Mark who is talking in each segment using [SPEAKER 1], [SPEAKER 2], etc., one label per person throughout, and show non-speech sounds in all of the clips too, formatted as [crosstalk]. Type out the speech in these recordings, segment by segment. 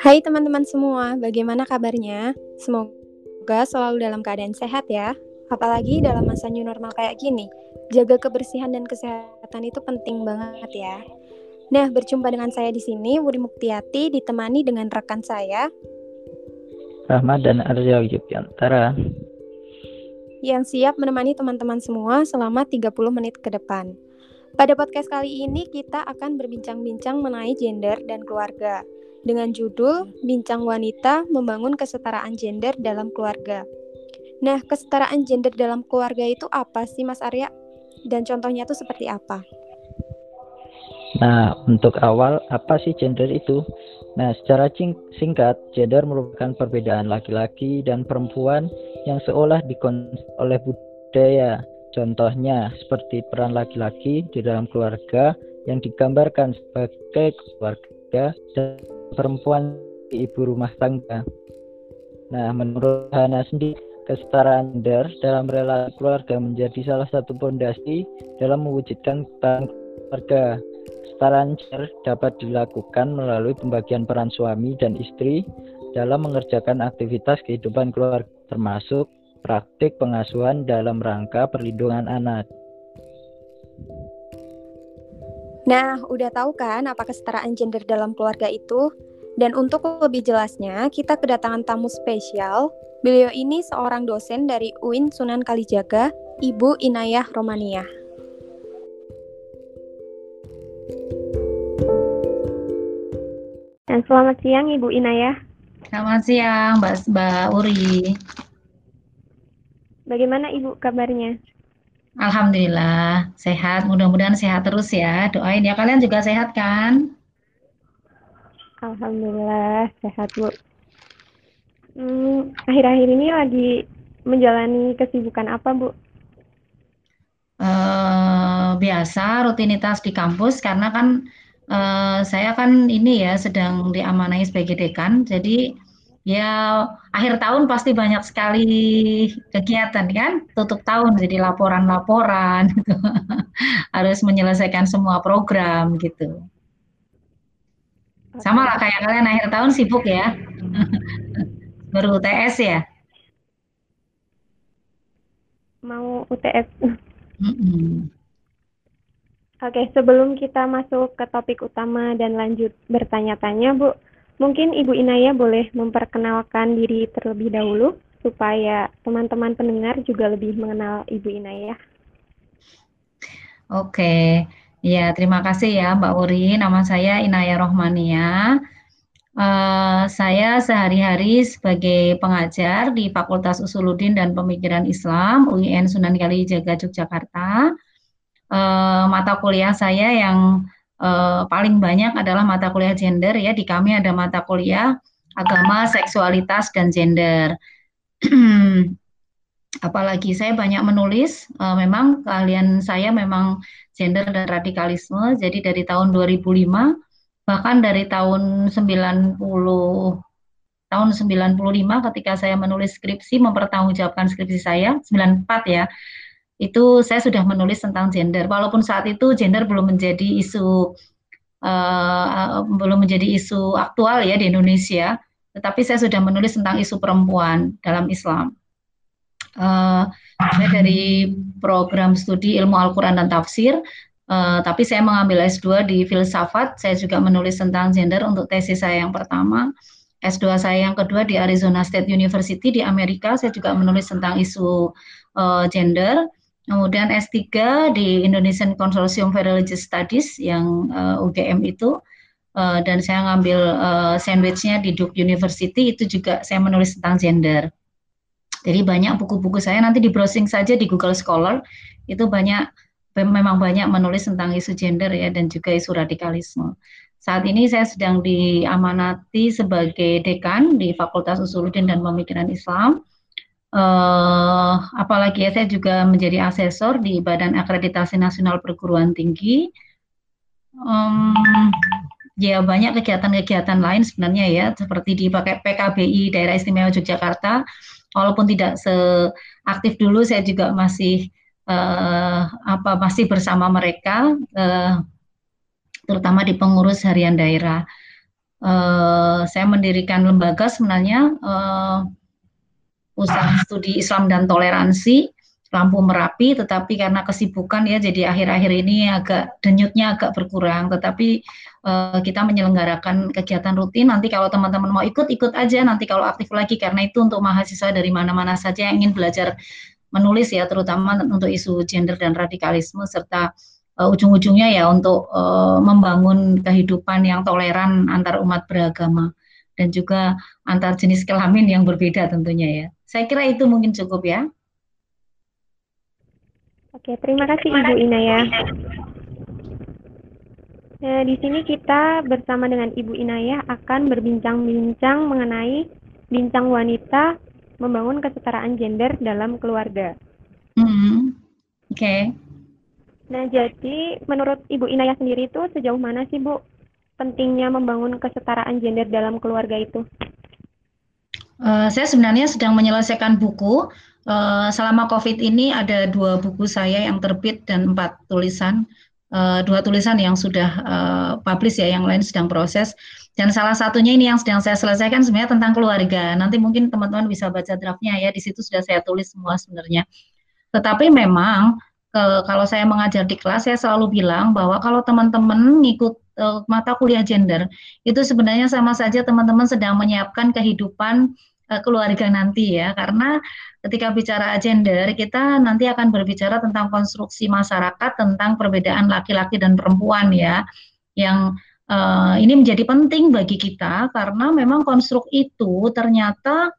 [SPEAKER 1] Hai teman-teman semua, bagaimana kabarnya? Semoga selalu dalam keadaan sehat ya. Apalagi dalam masa new normal kayak gini. Jaga kebersihan dan kesehatan itu penting banget ya. Nah, berjumpa dengan saya di sini, Wuri Muktiati, ditemani dengan rekan saya,
[SPEAKER 2] Rahmat dan Arya Yupiantara.
[SPEAKER 1] yang siap menemani teman-teman semua selama 30 menit ke depan. Pada podcast kali ini kita akan berbincang-bincang mengenai gender dan keluarga dengan judul Bincang Wanita Membangun Kesetaraan Gender dalam Keluarga. Nah, kesetaraan gender dalam keluarga itu apa sih Mas Arya? Dan contohnya itu seperti apa?
[SPEAKER 2] Nah, untuk awal, apa sih gender itu? Nah, secara singkat, gender merupakan perbedaan laki-laki dan perempuan yang seolah dikonsep oleh budaya. Contohnya, seperti peran laki-laki di dalam keluarga yang digambarkan sebagai keluarga dan perempuan ibu rumah tangga. Nah, menurut Hana sendiri, kesetaraan gender dalam relasi keluarga menjadi salah satu fondasi dalam mewujudkan keluarga. Kesetaraan gender dapat dilakukan melalui pembagian peran suami dan istri dalam mengerjakan aktivitas kehidupan keluarga, termasuk praktik pengasuhan dalam rangka perlindungan anak.
[SPEAKER 1] Nah, udah tahu kan apa kesetaraan gender dalam keluarga itu? Dan untuk lebih jelasnya, kita kedatangan tamu spesial. Beliau ini seorang dosen dari UIN Sunan Kalijaga, Ibu Inayah Romania. Dan selamat siang Ibu Inayah.
[SPEAKER 3] Selamat siang Mbak Mbak Uri.
[SPEAKER 1] Bagaimana Ibu kabarnya?
[SPEAKER 3] Alhamdulillah sehat, mudah-mudahan sehat terus ya. Doain ya kalian juga sehat kan?
[SPEAKER 1] Alhamdulillah sehat Bu. Hmm, akhir-akhir ini lagi menjalani kesibukan apa Bu?
[SPEAKER 3] Eh, biasa rutinitas di kampus karena kan eh, saya kan ini ya sedang diamanai sebagai dekan, jadi Ya, akhir tahun pasti banyak sekali kegiatan kan, tutup tahun jadi laporan-laporan gitu. [laughs] Harus menyelesaikan semua program gitu. Sama lah kayak kalian akhir tahun sibuk ya. [laughs] Baru UTS ya?
[SPEAKER 1] Mau UTS. Oke, sebelum kita masuk ke topik utama dan lanjut bertanya-tanya, Bu, Mungkin Ibu Inaya boleh memperkenalkan diri terlebih dahulu supaya teman-teman pendengar juga lebih mengenal Ibu Inaya.
[SPEAKER 3] Oke, ya terima kasih ya Mbak Uri. Nama saya Inaya Rohmania. Uh, saya sehari-hari sebagai pengajar di Fakultas Usuluddin dan Pemikiran Islam UIN Sunan Kalijaga Yogyakarta. Uh, mata kuliah saya yang uh, paling banyak adalah mata kuliah gender ya. Di kami ada mata kuliah agama, seksualitas dan gender. [clears throat] Apalagi saya banyak menulis, uh, memang keahlian saya memang gender dan radikalisme. Jadi dari tahun 2005 bahkan dari tahun 90 tahun 95 ketika saya menulis skripsi mempertanggungjawabkan skripsi saya 94 ya itu saya sudah menulis tentang gender. Walaupun saat itu gender belum menjadi isu uh, belum menjadi isu aktual ya di Indonesia, tetapi saya sudah menulis tentang isu perempuan dalam Islam. Uh, saya dari program studi ilmu Al-Quran dan Tafsir, uh, tapi saya mengambil S2 di filsafat. Saya juga menulis tentang gender untuk tesis saya yang pertama. S2 saya yang kedua di Arizona State University di Amerika, saya juga menulis tentang isu uh, gender. Kemudian S3 di Indonesian Consortium for Religious Studies yang uh, eh, UGM itu uh, dan saya ngambil uh, sandwichnya di Duke University itu juga saya menulis tentang gender. Jadi banyak buku-buku saya nanti di browsing saja di Google Scholar itu banyak memang banyak menulis tentang isu gender ya dan juga isu radikalisme. Saat ini saya sedang diamanati sebagai dekan di Fakultas Usuluddin dan Pemikiran Islam uh, apalagi ya saya juga menjadi asesor di Badan Akreditasi Nasional Perguruan Tinggi. Um, ya banyak kegiatan-kegiatan lain sebenarnya ya seperti di PKBI Daerah Istimewa Yogyakarta. Walaupun tidak seaktif dulu, saya juga masih uh, apa masih bersama mereka, uh, terutama di pengurus harian daerah. uh, saya mendirikan lembaga sebenarnya uh, usaha studi Islam dan toleransi lampu Merapi, tetapi karena kesibukan ya, jadi akhir-akhir ini agak denyutnya agak berkurang. Tetapi uh, kita menyelenggarakan kegiatan rutin. Nanti kalau teman-teman mau ikut, ikut aja. Nanti kalau aktif lagi, karena itu untuk mahasiswa dari mana-mana saja yang ingin belajar menulis ya, terutama untuk isu gender dan radikalisme serta uh, ujung-ujungnya ya untuk uh, membangun kehidupan yang toleran antar umat beragama dan juga antar jenis kelamin yang berbeda tentunya ya. Saya kira itu mungkin cukup ya.
[SPEAKER 1] Oke, terima kasih Ibu Inaya. Nah, di sini kita bersama dengan Ibu Inaya akan berbincang-bincang mengenai bincang wanita membangun kesetaraan gender dalam keluarga.
[SPEAKER 3] Hmm. Oke. Okay.
[SPEAKER 1] Nah, jadi menurut Ibu Inaya sendiri itu sejauh mana sih Bu pentingnya membangun kesetaraan gender dalam keluarga itu?
[SPEAKER 3] Uh, saya sebenarnya sedang menyelesaikan buku Uh, selama COVID ini ada dua buku saya yang terbit dan empat tulisan, uh, dua tulisan yang sudah uh, publish ya, yang lain sedang proses. Dan salah satunya ini yang sedang saya selesaikan sebenarnya tentang keluarga. Nanti mungkin teman-teman bisa baca draftnya ya, di situ sudah saya tulis semua sebenarnya. Tetapi memang ke, kalau saya mengajar di kelas, saya selalu bilang bahwa kalau teman-teman ngikut uh, mata kuliah gender, itu sebenarnya sama saja teman-teman sedang menyiapkan kehidupan uh, keluarga nanti ya, karena ketika bicara gender, kita nanti akan berbicara tentang konstruksi masyarakat, tentang perbedaan laki-laki dan perempuan ya, yang uh, ini menjadi penting bagi kita karena memang konstruk itu ternyata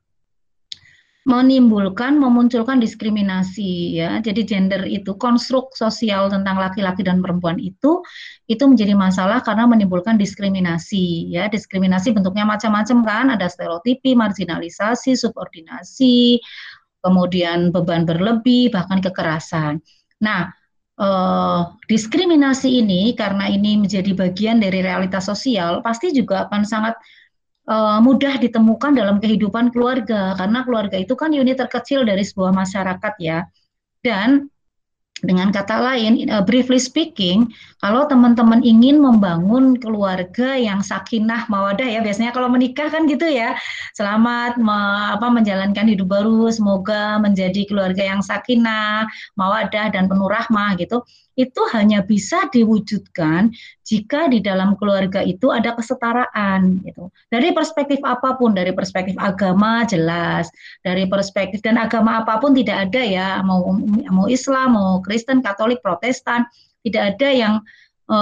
[SPEAKER 3] menimbulkan memunculkan diskriminasi ya. Jadi gender itu konstruk sosial tentang laki-laki dan perempuan itu itu menjadi masalah karena menimbulkan diskriminasi ya. Diskriminasi bentuknya macam-macam kan, ada stereotipi, marginalisasi, subordinasi, kemudian beban berlebih, bahkan kekerasan. Nah, eh, diskriminasi ini karena ini menjadi bagian dari realitas sosial, pasti juga akan sangat eh, mudah ditemukan dalam kehidupan keluarga, karena keluarga itu kan unit terkecil dari sebuah masyarakat ya. Dan dengan kata lain, uh, briefly speaking, kalau teman-teman ingin membangun keluarga yang sakinah mawadah ya, biasanya kalau menikah kan gitu ya, selamat me, apa menjalankan hidup baru, semoga menjadi keluarga yang sakinah, mawadah dan penuh rahmah gitu itu hanya bisa diwujudkan jika di dalam keluarga itu ada kesetaraan gitu. Dari perspektif apa pun, dari perspektif agama jelas, dari perspektif dan agama apa pun tidak ada ya, mau mau Islam, mau Kristen, Katolik, Protestan, tidak ada yang e,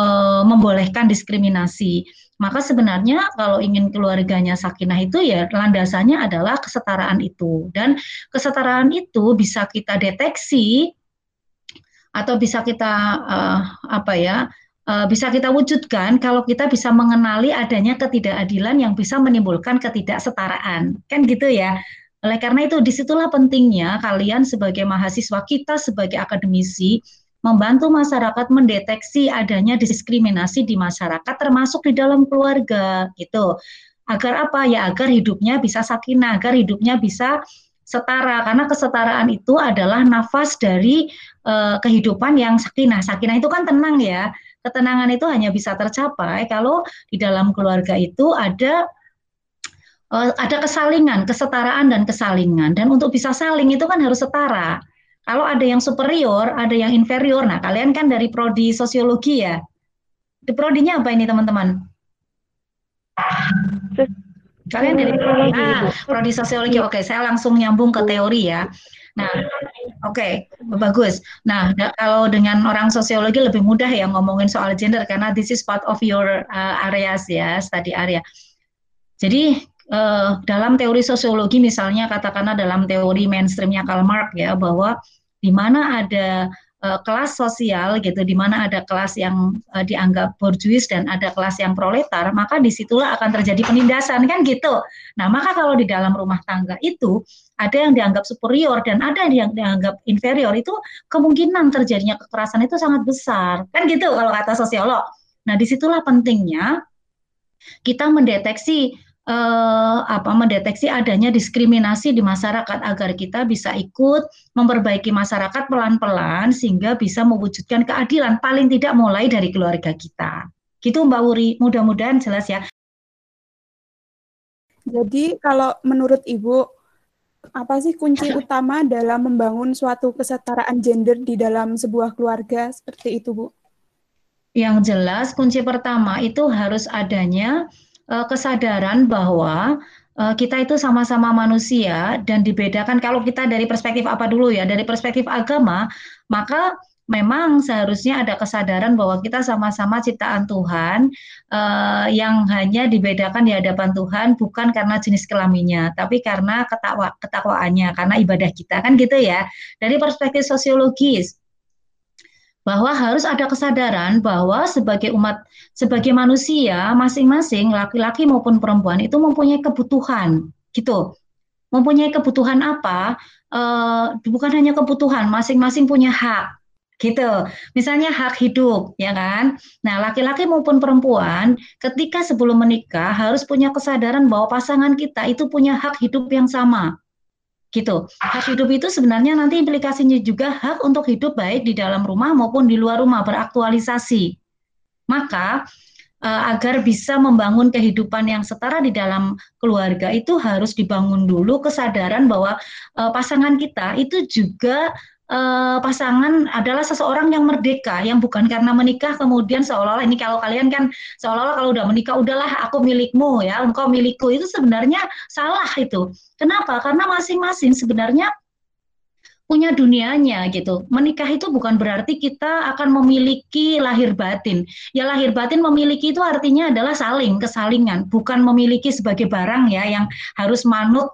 [SPEAKER 3] membolehkan diskriminasi. Maka sebenarnya kalau ingin keluarganya sakinah itu ya landasannya adalah kesetaraan itu dan kesetaraan itu bisa kita deteksi atau bisa kita uh, apa ya uh, bisa kita wujudkan kalau kita bisa mengenali adanya ketidakadilan yang bisa menimbulkan ketidaksetaraan. Kan gitu ya. Oleh karena itu di situlah pentingnya kalian sebagai mahasiswa kita sebagai akademisi membantu masyarakat mendeteksi adanya diskriminasi di masyarakat termasuk di dalam keluarga gitu. Agar apa? Ya agar hidupnya bisa sakinah agar hidupnya bisa setara karena kesetaraan itu adalah nafas dari uh, kehidupan yang sakinah. Sakinah itu kan tenang ya. Ketenangan itu hanya bisa tercapai kalau di dalam keluarga itu ada uh, ada kesalingan, kesetaraan dan kesalingan. Dan untuk bisa saling itu kan harus setara. Kalau ada yang superior, ada yang inferior. Nah, kalian kan dari prodi sosiologi ya. Di prodinya apa ini teman-teman? Kalian dari prodi, ah, prodi sosiologi. Oke, saya langsung nyambung ke teori ya. Nah, oke, okay, bagus. Nah, kalau dengan orang sosiologi lebih mudah ya ngomongin soal gender karena this is part of your uh, areas ya, study area. Jadi uh, dalam teori sosiologi misalnya katakanlah dalam teori mainstreamnya Karl Marx ya bahwa di mana ada uh, kelas sosial gitu, di mana ada kelas yang uh, dianggap borjuis dan ada kelas yang proletar, maka di situlah akan terjadi penindasan kan gitu. Nah maka kalau di dalam rumah tangga itu ada yang dianggap superior dan ada yang dianggap inferior itu kemungkinan terjadinya kekerasan itu sangat besar kan gitu kalau kata sosiolog. Nah di situlah pentingnya kita mendeteksi eh, apa mendeteksi adanya diskriminasi di masyarakat agar kita bisa ikut memperbaiki masyarakat pelan-pelan sehingga bisa mewujudkan keadilan paling tidak mulai dari keluarga kita. Gitu Mbak Wuri, mudah-mudahan jelas ya.
[SPEAKER 4] Jadi kalau menurut Ibu, apa sih kunci utama dalam membangun suatu kesetaraan gender di dalam sebuah keluarga seperti itu, Bu?
[SPEAKER 3] Yang jelas kunci pertama itu harus adanya uh, kesadaran bahwa uh, kita itu sama-sama manusia dan dibedakan. Kalau kita dari perspektif apa dulu ya, dari perspektif agama, maka memang seharusnya ada kesadaran bahwa kita sama-sama ciptaan Tuhan uh, yang hanya dibedakan di hadapan Tuhan bukan karena jenis kelaminnya, tapi karena ketakwa ketakwaannya, karena ibadah kita. Kan gitu ya. Dari perspektif sosiologis bahwa harus ada kesadaran bahwa sebagai umat, sebagai manusia masing-masing laki-laki maupun perempuan itu mempunyai kebutuhan, gitu. Mempunyai kebutuhan apa? Uh, bukan hanya kebutuhan, masing-masing punya hak gitu. Misalnya hak hidup, ya kan? Nah, laki-laki maupun perempuan ketika sebelum menikah harus punya kesadaran bahwa pasangan kita itu punya hak hidup yang sama. Gitu. Hak hidup itu sebenarnya nanti implikasinya juga hak untuk hidup baik di dalam rumah maupun di luar rumah beraktualisasi. Maka eh, agar bisa membangun kehidupan yang setara di dalam keluarga itu harus dibangun dulu kesadaran bahwa uh, pasangan kita itu juga uh, pasangan adalah seseorang yang merdeka, yang bukan karena menikah kemudian seolah-olah ini kalau kalian kan seolah-olah kalau udah menikah udahlah aku milikmu ya, engkau milikku itu sebenarnya salah itu. Kenapa? Karena masing-masing sebenarnya punya dunianya gitu. Menikah itu bukan berarti kita akan memiliki lahir batin. Ya lahir batin memiliki itu artinya adalah saling, kesalingan, bukan memiliki sebagai barang ya yang harus manut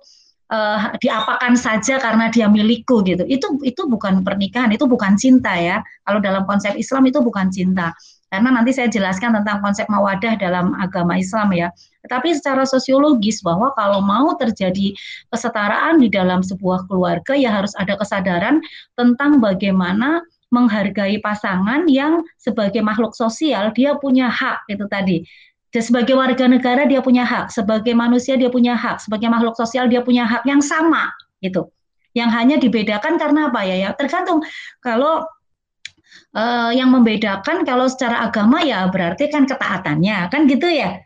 [SPEAKER 3] uh, diapakan saja karena dia milikku gitu. Itu itu bukan pernikahan, itu bukan cinta ya. Kalau dalam konsep Islam itu bukan cinta. Karena nanti saya jelaskan tentang konsep mawadah dalam agama Islam ya. Tetapi secara sosiologis bahwa kalau mau terjadi kesetaraan di dalam sebuah keluarga ya harus ada kesadaran tentang bagaimana menghargai pasangan yang sebagai makhluk sosial dia punya hak itu tadi sebagai warga negara dia punya hak, sebagai manusia dia punya hak, sebagai makhluk sosial dia punya hak yang sama gitu. Yang hanya dibedakan karena apa ya? Ya tergantung kalau uh, yang membedakan kalau secara agama ya berarti kan ketaatannya, kan gitu ya.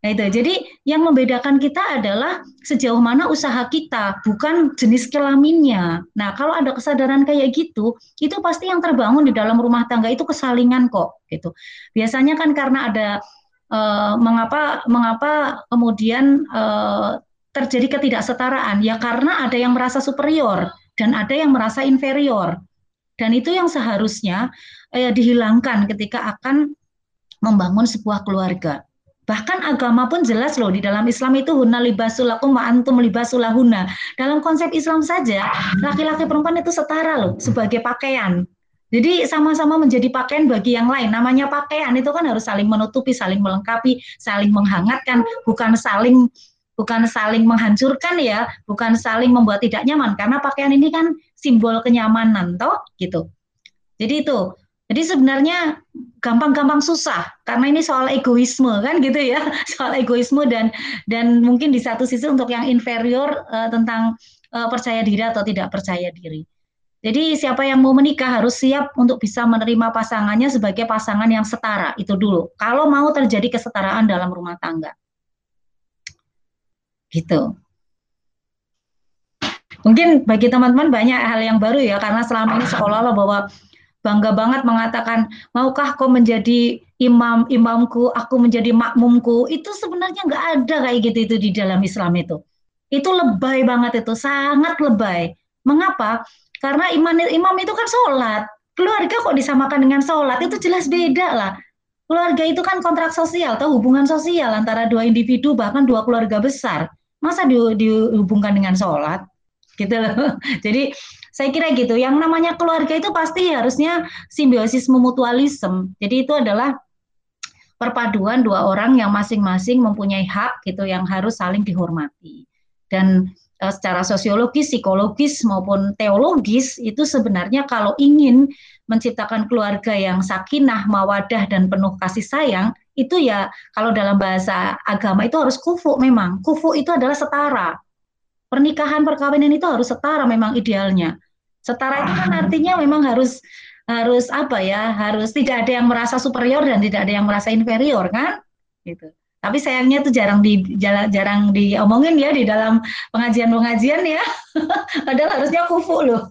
[SPEAKER 3] Nah itu, jadi yang membedakan kita adalah sejauh mana usaha kita, bukan jenis kelaminnya. Nah kalau ada kesadaran kayak gitu, itu pasti yang terbangun di dalam rumah tangga itu kesalingan kok, gitu. Biasanya kan karena ada uh, mengapa mengapa kemudian uh, terjadi ketidaksetaraan? Ya karena ada yang merasa superior dan ada yang merasa inferior. Dan itu yang seharusnya uh, dihilangkan ketika akan membangun sebuah keluarga. Bahkan agama pun jelas loh di dalam Islam itu hunna libasulakum wa antum libasulahuna dalam konsep Islam saja laki-laki perempuan itu setara loh sebagai pakaian jadi sama-sama menjadi pakaian bagi yang lain. Namanya pakaian itu kan harus saling menutupi, saling melengkapi, saling menghangatkan, bukan saling bukan saling menghancurkan ya, bukan saling membuat tidak nyaman karena pakaian ini kan simbol kenyamanan toh gitu. Jadi itu. Jadi sebenarnya gampang-gampang susah karena ini soal egoisme kan gitu ya, [laughs] soal egoisme dan dan mungkin di satu sisi untuk yang inferior uh, tentang uh, percaya diri atau tidak percaya diri. Jadi siapa yang mau menikah harus siap untuk bisa menerima pasangannya sebagai pasangan yang setara. Itu dulu. Kalau mau terjadi kesetaraan dalam rumah tangga. Gitu. Mungkin bagi teman-teman banyak hal yang baru ya karena selama ini seolah-olah bahwa bangga banget mengatakan maukah kau menjadi imam imamku, aku menjadi makmumku. Itu sebenarnya nggak ada kayak gitu itu di dalam Islam itu. Itu lebay banget itu, sangat lebay. Mengapa? Karena imam, imam itu kan sholat. Keluarga kok disamakan dengan sholat, itu jelas beda lah. Keluarga itu kan kontrak sosial atau hubungan sosial antara dua individu bahkan dua keluarga besar. Masa di, dihubungkan dengan sholat? Gitu loh. [laughs] Jadi saya kira gitu. Yang namanya keluarga itu pasti harusnya simbiosis mutualisme. Jadi itu adalah perpaduan dua orang yang masing-masing mempunyai hak gitu yang harus saling dihormati. Dan secara sosiologis, psikologis maupun teologis itu sebenarnya kalau ingin menciptakan keluarga yang sakinah, mawadah dan penuh kasih sayang itu ya kalau dalam bahasa agama itu harus kufu memang. Kufu itu adalah setara. Pernikahan perkawinan itu harus setara memang idealnya. Setara itu kan artinya memang harus harus apa ya? Harus tidak ada yang merasa superior dan tidak ada yang merasa inferior kan? Gitu. Tapi sayangnya itu jarang di jarang diomongin ya di dalam pengajian-pengajian ya. [laughs] Padahal harusnya kufu loh.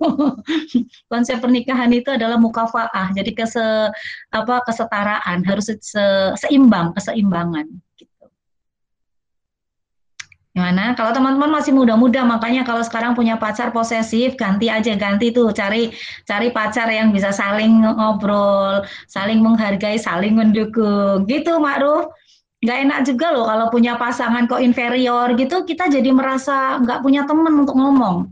[SPEAKER 3] [laughs] Konsep pernikahan itu adalah mukafaah. Jadi kese apa kesetaraan, harus se, seimbang, keseimbangan gitu. Gimana? Kalau teman-teman masih muda-muda, makanya kalau sekarang punya pacar posesif, ganti aja, ganti tuh, cari cari pacar yang bisa saling ngobrol, saling menghargai, saling mendukung. Gitu, Ma'ruf nggak enak juga loh kalau punya pasangan kok inferior gitu kita jadi merasa nggak punya teman untuk ngomong.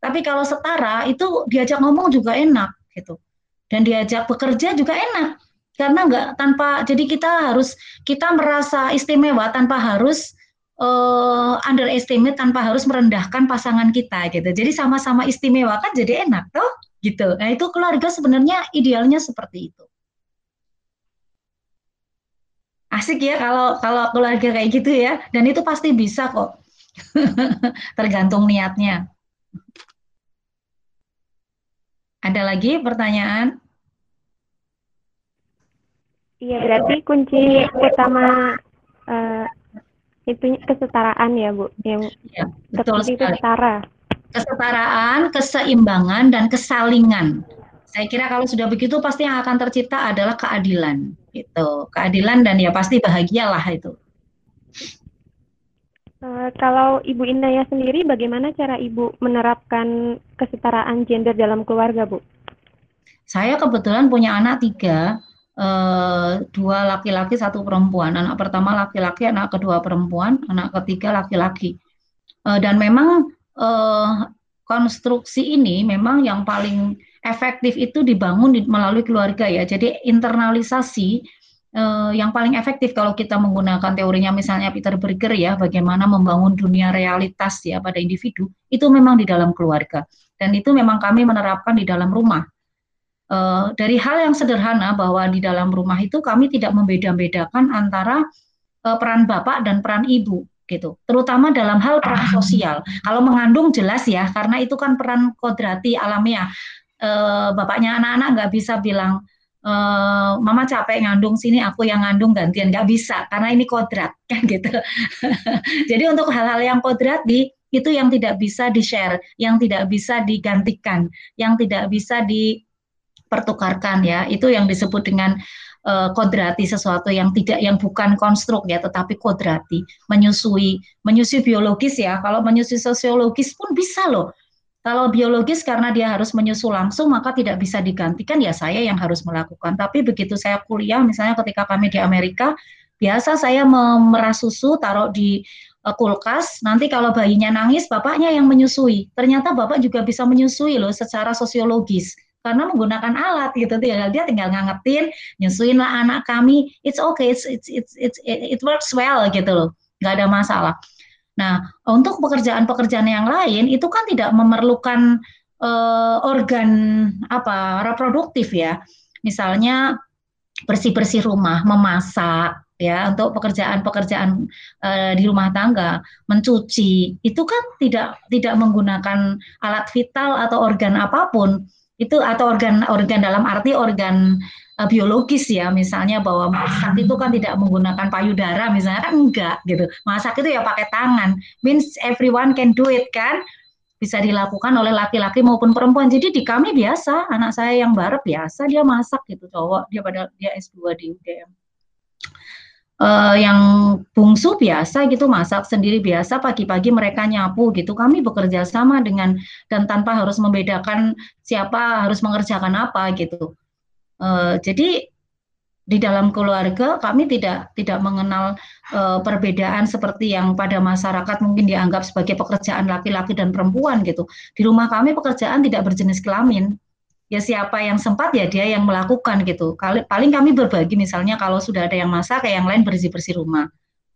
[SPEAKER 3] Tapi kalau setara itu diajak ngomong juga enak gitu. Dan diajak bekerja juga enak. Karena nggak tanpa jadi kita harus kita merasa istimewa tanpa harus uh, underestimate tanpa harus merendahkan pasangan kita gitu. Jadi sama-sama istimewa kan jadi enak tuh gitu. Nah itu keluarga sebenarnya idealnya seperti itu asik ya kalau kalau keluarga kayak gitu ya. Dan itu pasti bisa kok. [laughs] Tergantung niatnya. Ada lagi pertanyaan?
[SPEAKER 1] Iya berarti kunci utama uh, itu kesetaraan ya bu? Yang ya, betul itu setara.
[SPEAKER 3] Kesetaraan keseimbangan dan kesalingan. Saya kira kalau sudah begitu pasti yang akan tercipta adalah keadilan, gitu. Keadilan dan ya pasti bahagialah itu.
[SPEAKER 1] Uh, kalau Ibu Indaya sendiri, bagaimana cara Ibu menerapkan kesetaraan gender dalam keluarga, Bu?
[SPEAKER 3] Saya kebetulan punya anak tiga, uh, dua laki-laki, satu perempuan. Anak pertama laki-laki, anak kedua perempuan, anak ketiga laki-laki. Uh, dan memang uh, konstruksi ini memang yang paling efektif itu dibangun di, melalui keluarga ya. Jadi internalisasi eh, yang paling efektif kalau kita menggunakan teorinya misalnya Peter Berger ya, bagaimana membangun dunia realitas ya pada individu, itu memang di dalam keluarga. Dan itu memang kami menerapkan di dalam rumah. Eh, dari hal yang sederhana bahwa di dalam rumah itu kami tidak membeda-bedakan antara eh, peran bapak dan peran ibu gitu. Terutama dalam hal peran sosial. Kalau mengandung jelas ya, karena itu kan peran kodrati alamiah uh, bapaknya anak-anak nggak bisa bilang uh, mama capek ngandung sini aku yang ngandung gantian. Nggak bisa karena ini kodrat [laughs] kan gitu. Jadi untuk hal-hal yang kodrat di itu yang tidak bisa di share yang tidak bisa digantikan yang tidak bisa dipertukarkan ya. Itu yang disebut dengan uh, kodrati sesuatu yang tidak yang bukan konstruk ya tetapi kodrati. Menyusui menyusui biologis ya. Kalau menyusui sosiologis pun bisa loh kalau biologis karena dia harus menyusu langsung maka tidak bisa digantikan ya saya yang harus melakukan. Tapi begitu saya kuliah misalnya ketika kami di Amerika biasa saya memerah susu taruh di uh, kulkas. Nanti kalau bayinya nangis bapaknya yang menyusui. Ternyata bapak juga bisa menyusui loh secara sosiologis karena menggunakan alat gitu tinggal dia tinggal ngangetin nyusuin lah anak kami it's okay it's it's it's, it's it, it works well gitu loh nggak ada masalah Nah, untuk pekerjaan-pekerjaan yang lain itu kan tidak memerlukan uh, organ apa reproduktif ya. Misalnya bersih-bersih rumah, memasak ya untuk pekerjaan-pekerjaan uh, di rumah tangga, mencuci itu kan tidak tidak menggunakan alat vital atau organ apa pun itu atau organ organ dalam arti organ uh, biologis ya misalnya bahwa masak itu kan tidak menggunakan payudara misalnya kan enggak gitu. Masak itu ya pakai tangan. Means everyone can do it kan? Bisa dilakukan oleh laki-laki maupun perempuan. Jadi di kami biasa anak saya yang barat biasa dia masak gitu cowok. Dia pada dia S2 di UGM uh, yang bungsu biasa gitu masak sendiri biasa pagi-pagi mereka nyapu gitu. Kami bekerja sama dengan dan tanpa harus membedakan siapa harus mengerjakan apa gitu Uh, jadi di dalam keluarga kami tidak tidak mengenal uh, perbedaan seperti yang pada masyarakat mungkin dianggap sebagai pekerjaan laki-laki dan perempuan gitu. Di rumah kami pekerjaan tidak berjenis kelamin. Ya siapa yang sempat ya dia yang melakukan gitu. Kali, paling kami berbagi misalnya kalau sudah ada yang masak kayak yang lain bersih-bersih rumah.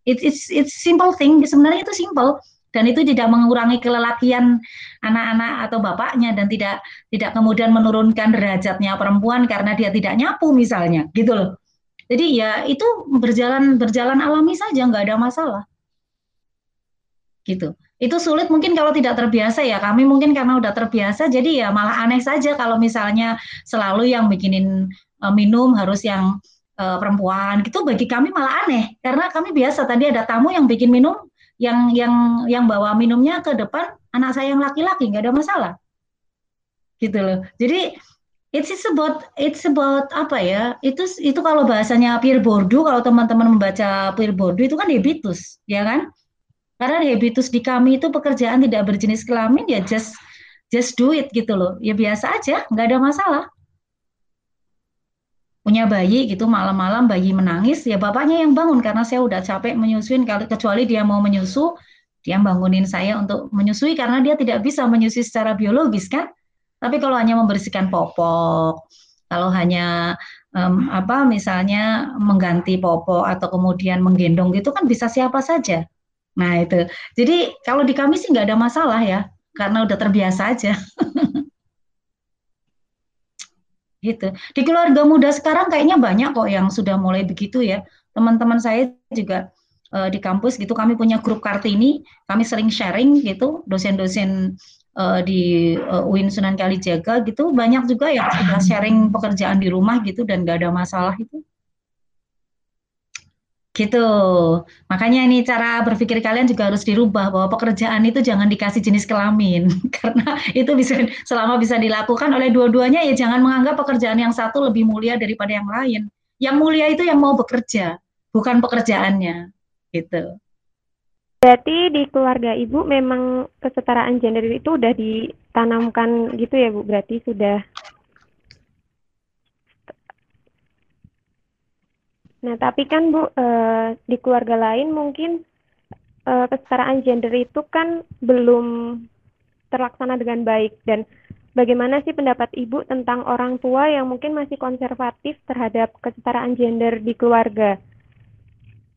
[SPEAKER 3] It, it's it's simple thing. Sebenarnya itu simple dan itu tidak mengurangi kelelakian anak-anak atau bapaknya dan tidak tidak kemudian menurunkan derajatnya perempuan karena dia tidak nyapu misalnya gitu loh. Jadi ya itu berjalan berjalan alami saja nggak ada masalah. Gitu. Itu sulit mungkin kalau tidak terbiasa ya. Kami mungkin karena udah terbiasa jadi ya malah aneh saja kalau misalnya selalu yang bikinin uh, minum harus yang uh, perempuan. Gitu bagi kami malah aneh karena kami biasa tadi ada tamu yang bikin minum yang yang yang bawa minumnya ke depan anak saya yang laki-laki nggak ada masalah. Gitu loh. Jadi it's about it's about apa ya? Itu itu kalau bahasanya Pierre Bourdieu kalau teman-teman membaca Pierre Bourdieu itu kan habitus ya kan? Karena habitus di kami itu pekerjaan tidak berjenis kelamin ya just just do it gitu loh. Ya biasa aja nggak ada masalah punya bayi gitu malam-malam bayi menangis ya bapaknya yang bangun karena saya udah capek menyusuin kecuali dia mau menyusu dia bangunin saya untuk menyusui karena dia tidak bisa menyusui secara biologis kan? Tapi kalau hanya membersihkan popok kalau hanya um, apa misalnya mengganti popok atau kemudian menggendong gitu kan bisa siapa saja. Nah itu. Jadi kalau di kami sih nggak ada masalah ya karena udah terbiasa aja [laughs] gitu. Di keluarga muda sekarang kayaknya banyak kok yang sudah mulai begitu ya. Teman-teman saya juga uh, di kampus gitu kami punya grup Kartini, kami sering sharing gitu, dosen-dosen uh, di uh, UIN Sunan Kalijaga gitu banyak juga yang sudah sharing pekerjaan di rumah gitu dan gak ada masalah itu. Gitu. Makanya ini cara berpikir kalian juga harus dirubah bahwa pekerjaan itu jangan dikasih jenis kelamin [laughs] karena itu bisa selama bisa dilakukan oleh dua-duanya ya jangan menganggap pekerjaan yang satu lebih mulia daripada yang lain. Yang mulia itu yang mau bekerja, bukan pekerjaannya. Gitu.
[SPEAKER 1] Berarti di keluarga Ibu memang kesetaraan gender itu udah ditanamkan gitu ya Bu? Berarti sudah Nah, tapi kan Bu, uh, di keluarga lain mungkin uh, kesetaraan gender itu kan belum terlaksana dengan baik dan bagaimana sih pendapat Ibu tentang orang tua yang mungkin masih konservatif terhadap kesetaraan gender di keluarga?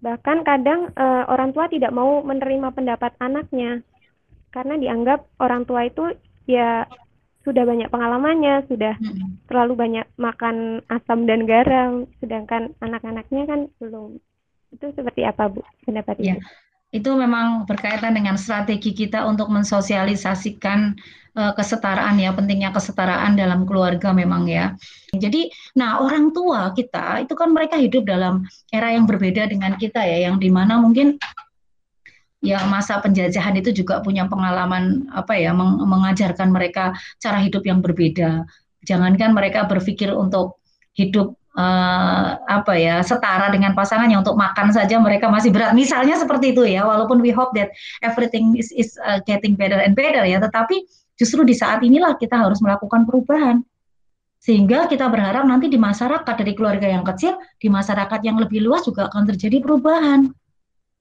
[SPEAKER 1] Bahkan kadang uh, orang tua tidak mau menerima pendapat anaknya karena dianggap orang tua itu ya sudah banyak pengalamannya, sudah hmm. terlalu banyak makan asam dan garam, sedangkan anak-anaknya kan belum. Itu seperti apa Bu pendapat ya.
[SPEAKER 3] Itu memang berkaitan dengan strategi kita untuk mensosialisasikan uh, kesetaraan ya, pentingnya kesetaraan dalam keluarga memang ya. Jadi, nah orang tua kita itu kan mereka hidup dalam era yang berbeda dengan kita ya, yang di mana mungkin ya masa penjajahan itu juga punya pengalaman apa ya meng mengajarkan mereka cara hidup yang berbeda. Jangankan mereka berpikir untuk hidup uh, apa ya setara dengan pasangannya untuk makan saja mereka masih berat. Misalnya seperti itu ya. Walaupun we hope that everything is is uh, getting better and better ya, tetapi justru di saat inilah kita harus melakukan perubahan. Sehingga kita berharap nanti di masyarakat dari keluarga yang kecil, di masyarakat yang lebih luas juga akan terjadi perubahan.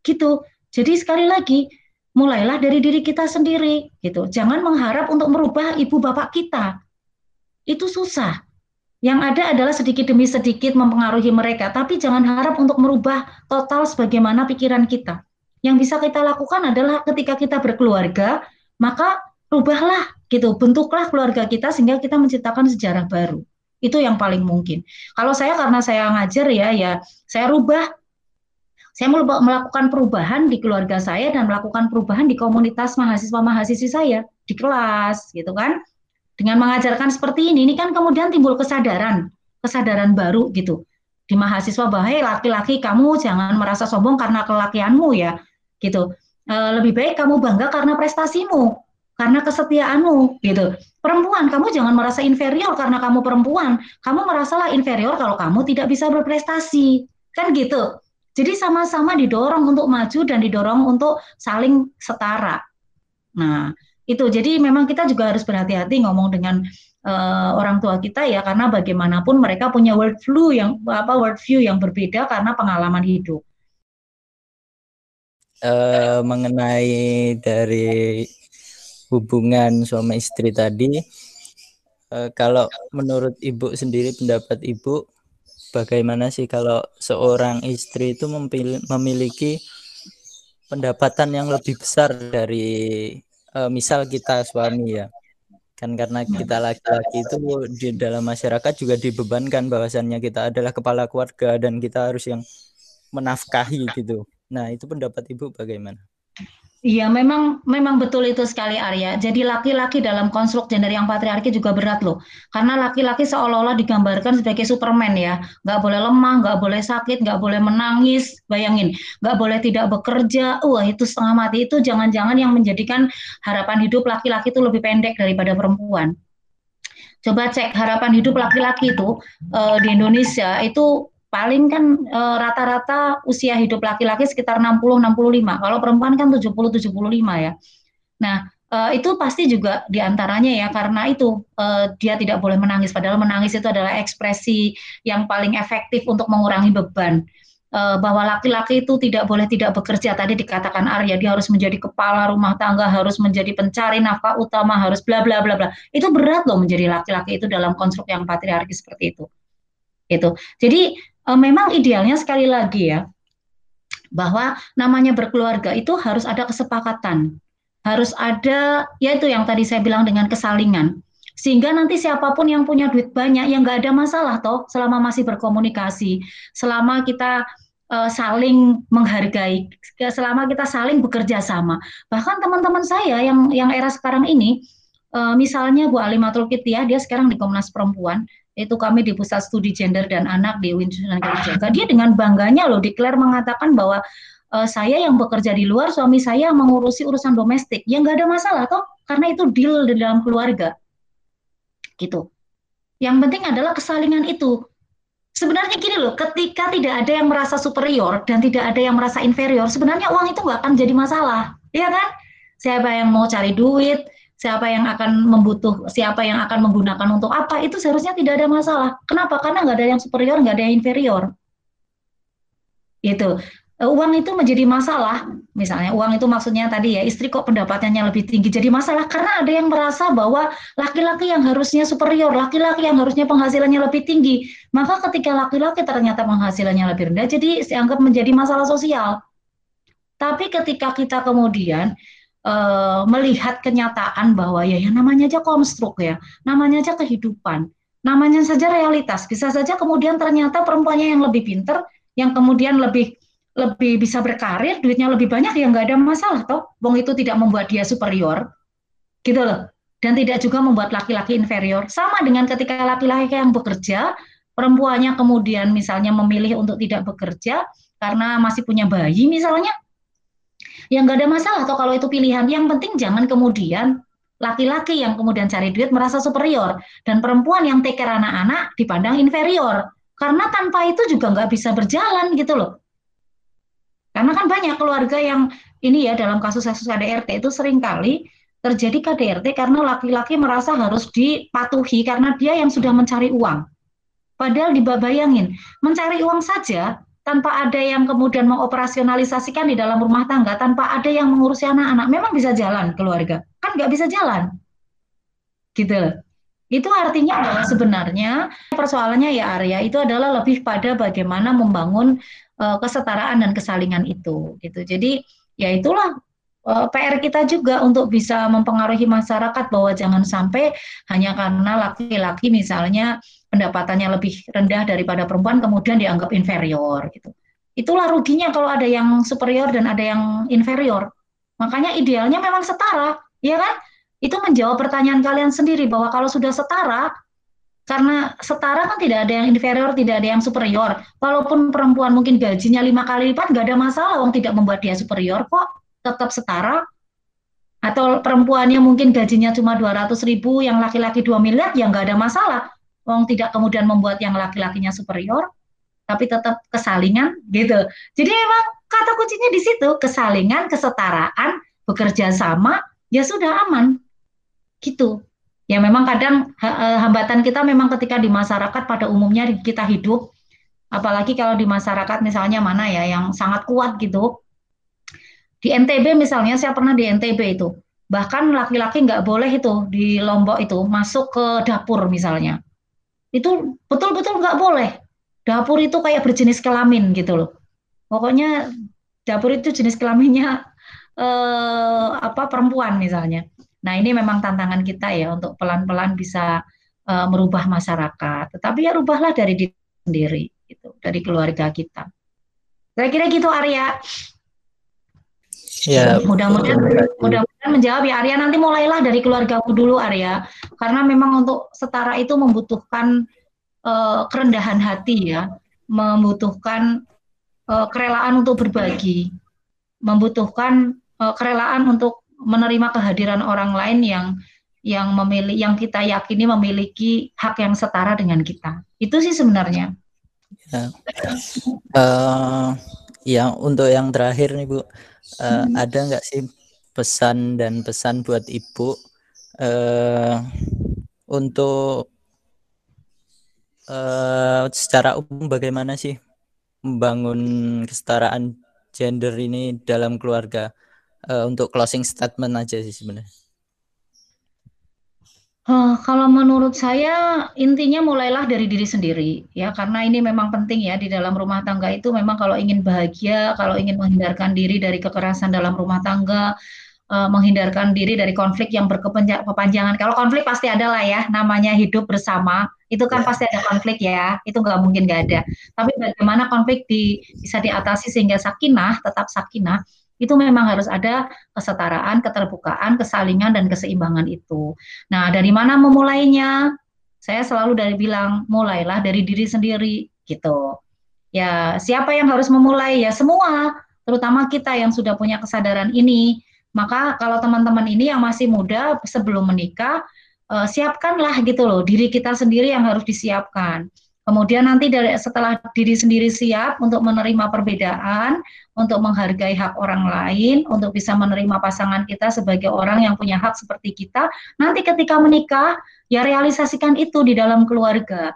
[SPEAKER 3] Gitu. Jadi sekali lagi, mulailah dari diri kita sendiri gitu. Jangan mengharap untuk merubah ibu bapak kita. Itu susah. Yang ada adalah sedikit demi sedikit mempengaruhi mereka, tapi jangan harap untuk merubah total sebagaimana pikiran kita. Yang bisa kita lakukan adalah ketika kita berkeluarga, maka rubahlah gitu, bentuklah keluarga kita sehingga kita menciptakan sejarah baru. Itu yang paling mungkin. Kalau saya karena saya ngajar ya, ya saya rubah saya mau melakukan perubahan di keluarga saya dan melakukan perubahan di komunitas mahasiswa-mahasiswi saya di kelas gitu kan. Dengan mengajarkan seperti ini, ini kan kemudian timbul kesadaran, kesadaran baru gitu di mahasiswa bahwa hey, laki-laki kamu jangan merasa sombong karena kelakianmu ya gitu. E, lebih baik kamu bangga karena prestasimu, karena kesetiaanmu gitu. Perempuan, kamu jangan merasa inferior karena kamu perempuan. Kamu merasalah inferior kalau kamu tidak bisa berprestasi. Kan gitu. Jadi sama-sama didorong untuk maju dan didorong untuk saling setara. Nah, itu. Jadi memang kita juga harus berhati-hati ngomong dengan uh, orang tua kita ya karena bagaimanapun mereka punya world view yang apa world view yang berbeda karena pengalaman hidup.
[SPEAKER 2] Uh, mengenai dari hubungan suami istri tadi, uh, kalau menurut ibu sendiri pendapat ibu bagaimana sih kalau seorang istri itu memiliki pendapatan yang lebih besar dari uh, misal kita suami ya? Kan karena kita laki-laki itu di dalam masyarakat juga dibebankan bahwasannya kita adalah kepala keluarga dan kita harus yang menafkahi gitu. Nah itu pendapat ibu bagaimana
[SPEAKER 3] Iya, memang memang betul itu sekali Arya. Jadi laki-laki dalam konstruk gender yang patriarki juga berat loh. Karena laki-laki seolah-olah digambarkan sebagai Superman ya. Nggak boleh lemah, nggak boleh sakit, nggak boleh menangis. Bayangin, nggak boleh tidak bekerja. Wah, itu setengah mati. Itu jangan-jangan yang menjadikan harapan hidup laki-laki itu lebih pendek daripada perempuan. Coba cek harapan hidup laki-laki itu uh, di Indonesia itu paling kan eh, rata-rata e, usia hidup laki-laki sekitar 60-65. Kalau perempuan kan 70-75 ya. Nah, e, itu pasti juga di antaranya ya karena itu e, dia tidak boleh menangis. Padahal menangis itu adalah ekspresi yang paling efektif untuk mengurangi beban. Bahwa laki-laki itu tidak boleh tidak bekerja. Tadi dikatakan Arya, dia harus menjadi kepala rumah tangga, harus menjadi pencari nafkah utama, harus bla bla bla bla. Itu berat loh menjadi laki-laki itu dalam konstruk yang patriarki seperti itu. Itu. Jadi uh, memang idealnya sekali lagi ya bahwa namanya berkeluarga itu harus ada kesepakatan, harus ada yaitu yang tadi saya bilang dengan kesalingan. Sehingga nanti siapa pun yang punya duit banyak yang nggak ada masalah toh selama masih berkomunikasi, selama kita uh, saling menghargai, selama kita saling bekerja sama. Bahkan teman-teman saya yang yang era sekarang ini, uh, misalnya Bu Alimatul Kitiah, dia sekarang di Komnas Perempuan, itu kami di Pusat Studi Gender dan Anak di Universitas Kalijaga. Dia dengan bangganya loh declare mengatakan bahwa e, saya yang bekerja di luar, suami saya mengurusi urusan domestik. Ya nggak ada masalah toh, karena itu deal di dalam keluarga. Gitu. Yang penting adalah kesalingan itu. Sebenarnya gini loh, ketika tidak ada yang merasa superior dan tidak ada yang merasa inferior, sebenarnya uang itu nggak akan jadi masalah, ya kan? Siapa yang mau cari duit, siapa yang akan membutuh, siapa yang akan menggunakan untuk apa, itu seharusnya tidak ada masalah. Kenapa? Karena nggak ada yang superior, nggak ada yang inferior. Itu. Uang itu menjadi masalah, misalnya uang itu maksudnya tadi ya istri kok pendapatannya lebih tinggi jadi masalah karena ada yang merasa bahwa laki-laki yang harusnya superior, laki-laki yang harusnya penghasilannya lebih tinggi, maka ketika laki-laki ternyata penghasilannya lebih rendah, jadi dianggap menjadi masalah sosial. Tapi ketika kita kemudian uh, melihat kenyataan bahwa ya yang namanya aja konstruk ya, namanya aja kehidupan, namanya saja realitas. Bisa saja kemudian ternyata perempuannya yang lebih pinter, yang kemudian lebih lebih bisa berkarir, duitnya lebih banyak ya nggak ada masalah toh. Wong itu tidak membuat dia superior, gitu loh. Dan tidak juga membuat laki-laki inferior. Sama dengan ketika laki-laki yang bekerja, perempuannya kemudian misalnya memilih untuk tidak bekerja karena masih punya bayi misalnya, Ya nggak ada masalah atau kalau itu pilihan. Yang penting jangan kemudian laki-laki yang kemudian cari duit merasa superior dan perempuan yang take care anak-anak dipandang inferior. Karena tanpa itu juga nggak bisa berjalan gitu loh. Karena kan banyak keluarga yang ini ya dalam kasus-kasus KDRT itu sering kali terjadi KDRT karena laki-laki merasa harus dipatuhi karena dia yang sudah mencari uang. Padahal dibayangin, mencari uang saja tanpa ada yang kemudian mengoperasionalisasikan di dalam rumah tangga, tanpa ada yang mengurusi anak-anak, memang bisa jalan keluarga. Kan nggak bisa jalan. Gitu. Itu artinya adalah sebenarnya persoalannya ya Arya itu adalah lebih pada bagaimana membangun uh, kesetaraan dan kesalingan itu gitu. Jadi ya itulah eh, PR kita juga untuk bisa mempengaruhi masyarakat bahwa jangan sampai hanya karena laki-laki misalnya pendapatannya lebih rendah daripada perempuan kemudian dianggap inferior gitu. Itulah ruginya kalau ada yang superior dan ada yang inferior. Makanya idealnya memang setara, ya kan? Itu menjawab pertanyaan kalian sendiri bahwa kalau sudah setara, karena setara kan tidak ada yang inferior, tidak ada yang superior. Walaupun perempuan mungkin gajinya lima kali lipat, nggak ada masalah, wong tidak membuat dia superior kok, tetap setara. Atau perempuannya mungkin gajinya cuma 200 ribu, yang laki-laki 2 miliar, ya nggak ada masalah Wong tidak kemudian membuat yang laki-lakinya superior, tapi tetap kesalingan gitu. Jadi memang kata kuncinya di situ kesalingan, kesetaraan, bekerja sama, ya sudah aman. Gitu. Ya memang kadang eh, hambatan kita memang ketika di masyarakat pada umumnya kita hidup, apalagi kalau di masyarakat misalnya mana ya yang sangat kuat gitu. Di NTB misalnya saya pernah di NTB itu, bahkan laki-laki nggak boleh itu di Lombok itu masuk ke dapur misalnya itu betul-betul nggak boleh. Dapur itu kayak berjenis kelamin gitu loh. Pokoknya dapur itu jenis kelaminnya eh, apa perempuan misalnya. Nah ini memang tantangan kita ya untuk pelan-pelan bisa eh, merubah masyarakat. Tetapi ya rubahlah dari diri sendiri, gitu, dari keluarga kita. Saya kira gitu Arya. Ya. Mudah-mudahan mudah-mudahan menjawab ya Arya. Nanti mulailah dari keluargamu dulu Arya. Karena memang untuk setara itu membutuhkan uh, kerendahan hati ya, membutuhkan uh, kerelaan untuk berbagi, membutuhkan uh, kerelaan untuk menerima kehadiran orang lain yang yang memilih yang kita yakini memiliki hak yang setara dengan kita. Itu sih sebenarnya.
[SPEAKER 2] Ya, uh, ya untuk yang terakhir nih Bu, uh, ada nggak sih pesan dan pesan buat Ibu uh, untuk uh, secara umum bagaimana sih membangun kesetaraan gender ini dalam keluarga? Uh, untuk closing statement aja sih sebenarnya.
[SPEAKER 3] Uh, kalau menurut saya intinya mulailah dari diri sendiri ya. Karena ini memang penting ya di dalam rumah tangga itu memang kalau ingin bahagia kalau ingin menghindarkan diri dari kekerasan dalam rumah tangga uh, menghindarkan diri dari konflik yang berkepanjangan kalau konflik pasti ada lah ya namanya hidup bersama. Itu kan yeah. pasti ada konflik ya. Itu nggak mungkin nggak ada. Tapi bagaimana konflik di, bisa diatasi sehingga sakinah tetap sakinah itu memang harus ada kesetaraan, keterbukaan, kesalingan dan keseimbangan itu. Nah, dari mana memulainya? Saya selalu dari bilang mulailah dari diri sendiri gitu. Ya, siapa yang harus memulai? Ya semua, terutama kita yang sudah punya kesadaran ini. Maka kalau teman-teman ini yang masih muda sebelum menikah, eh, siapkanlah gitu loh diri kita sendiri yang harus disiapkan. Kemudian nanti dari setelah diri sendiri siap untuk menerima perbedaan, untuk menghargai hak orang lain, untuk bisa menerima pasangan kita sebagai orang yang punya hak seperti kita, nanti ketika menikah ya realisasikan itu di dalam keluarga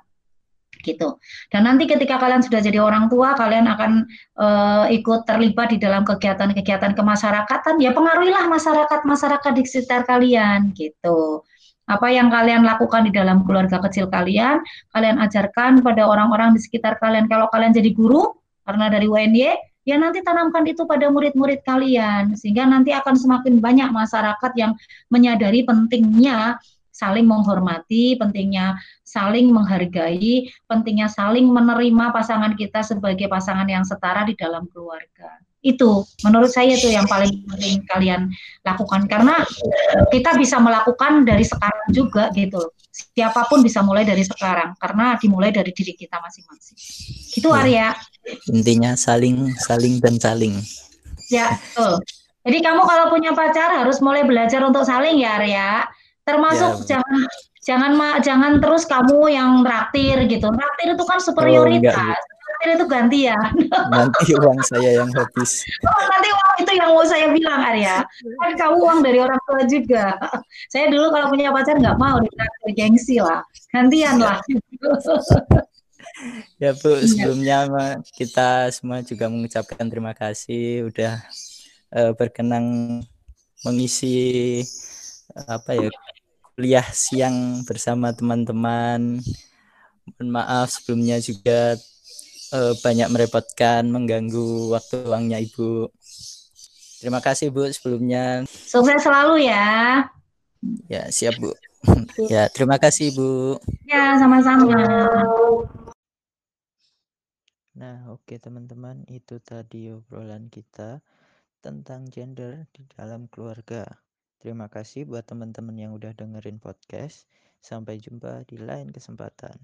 [SPEAKER 3] gitu. Dan nanti ketika kalian sudah jadi orang tua, kalian akan uh, ikut terlibat di dalam kegiatan-kegiatan kemasyarakatan, ya pengaruhilah masyarakat-masyarakat di sekitar kalian gitu. Apa yang kalian lakukan di dalam keluarga kecil kalian, kalian ajarkan pada orang-orang di sekitar kalian. Kalau kalian jadi guru, karena dari UNY, ya nanti tanamkan itu pada murid-murid kalian. Sehingga nanti akan semakin banyak masyarakat yang menyadari pentingnya saling menghormati, pentingnya saling menghargai, pentingnya saling menerima pasangan kita sebagai pasangan yang setara di dalam keluarga itu menurut saya itu yang paling penting kalian lakukan. Karena kita bisa melakukan dari sekarang juga gitu siapa pun bisa mulai dari sekarang karena dimulai dari diri kita masing-masing. Itu ya. Arya.
[SPEAKER 2] Intinya saling saling dan saling.
[SPEAKER 3] Ya betul. Jadi kamu kalau punya pacar harus mulai belajar untuk saling ya Arya. Termasuk ya. jangan jangan jangan terus kamu yang traktir gitu. Traktir itu kan superioritas. oh, enggak, terakhir itu gantian.
[SPEAKER 2] Nanti uang saya yang habis.
[SPEAKER 3] Oh, nanti uang itu yang mau saya bilang Arya. Kan kamu uang dari orang tua juga. Saya dulu kalau punya pacar nggak mau ditraktir gengsi lah. Gantian lah.
[SPEAKER 2] ya Bu, iya. sebelumnya kita semua juga mengucapkan terima kasih udah uh, berkenan mengisi apa ya kuliah siang bersama teman-teman. Mohon maaf sebelumnya juga uh, banyak merepotkan, mengganggu waktu luangnya Ibu. Terima kasih Bu sebelumnya.
[SPEAKER 3] Sukses selalu ya.
[SPEAKER 2] Ya, siap Bu. [laughs] ya, terima kasih Bu.
[SPEAKER 3] Ya, sama-sama.
[SPEAKER 2] Nah, oke okay, teman-teman, itu tadi obrolan kita tentang gender di dalam keluarga. Terima kasih buat teman-teman yang udah dengerin podcast. Sampai jumpa di lain kesempatan.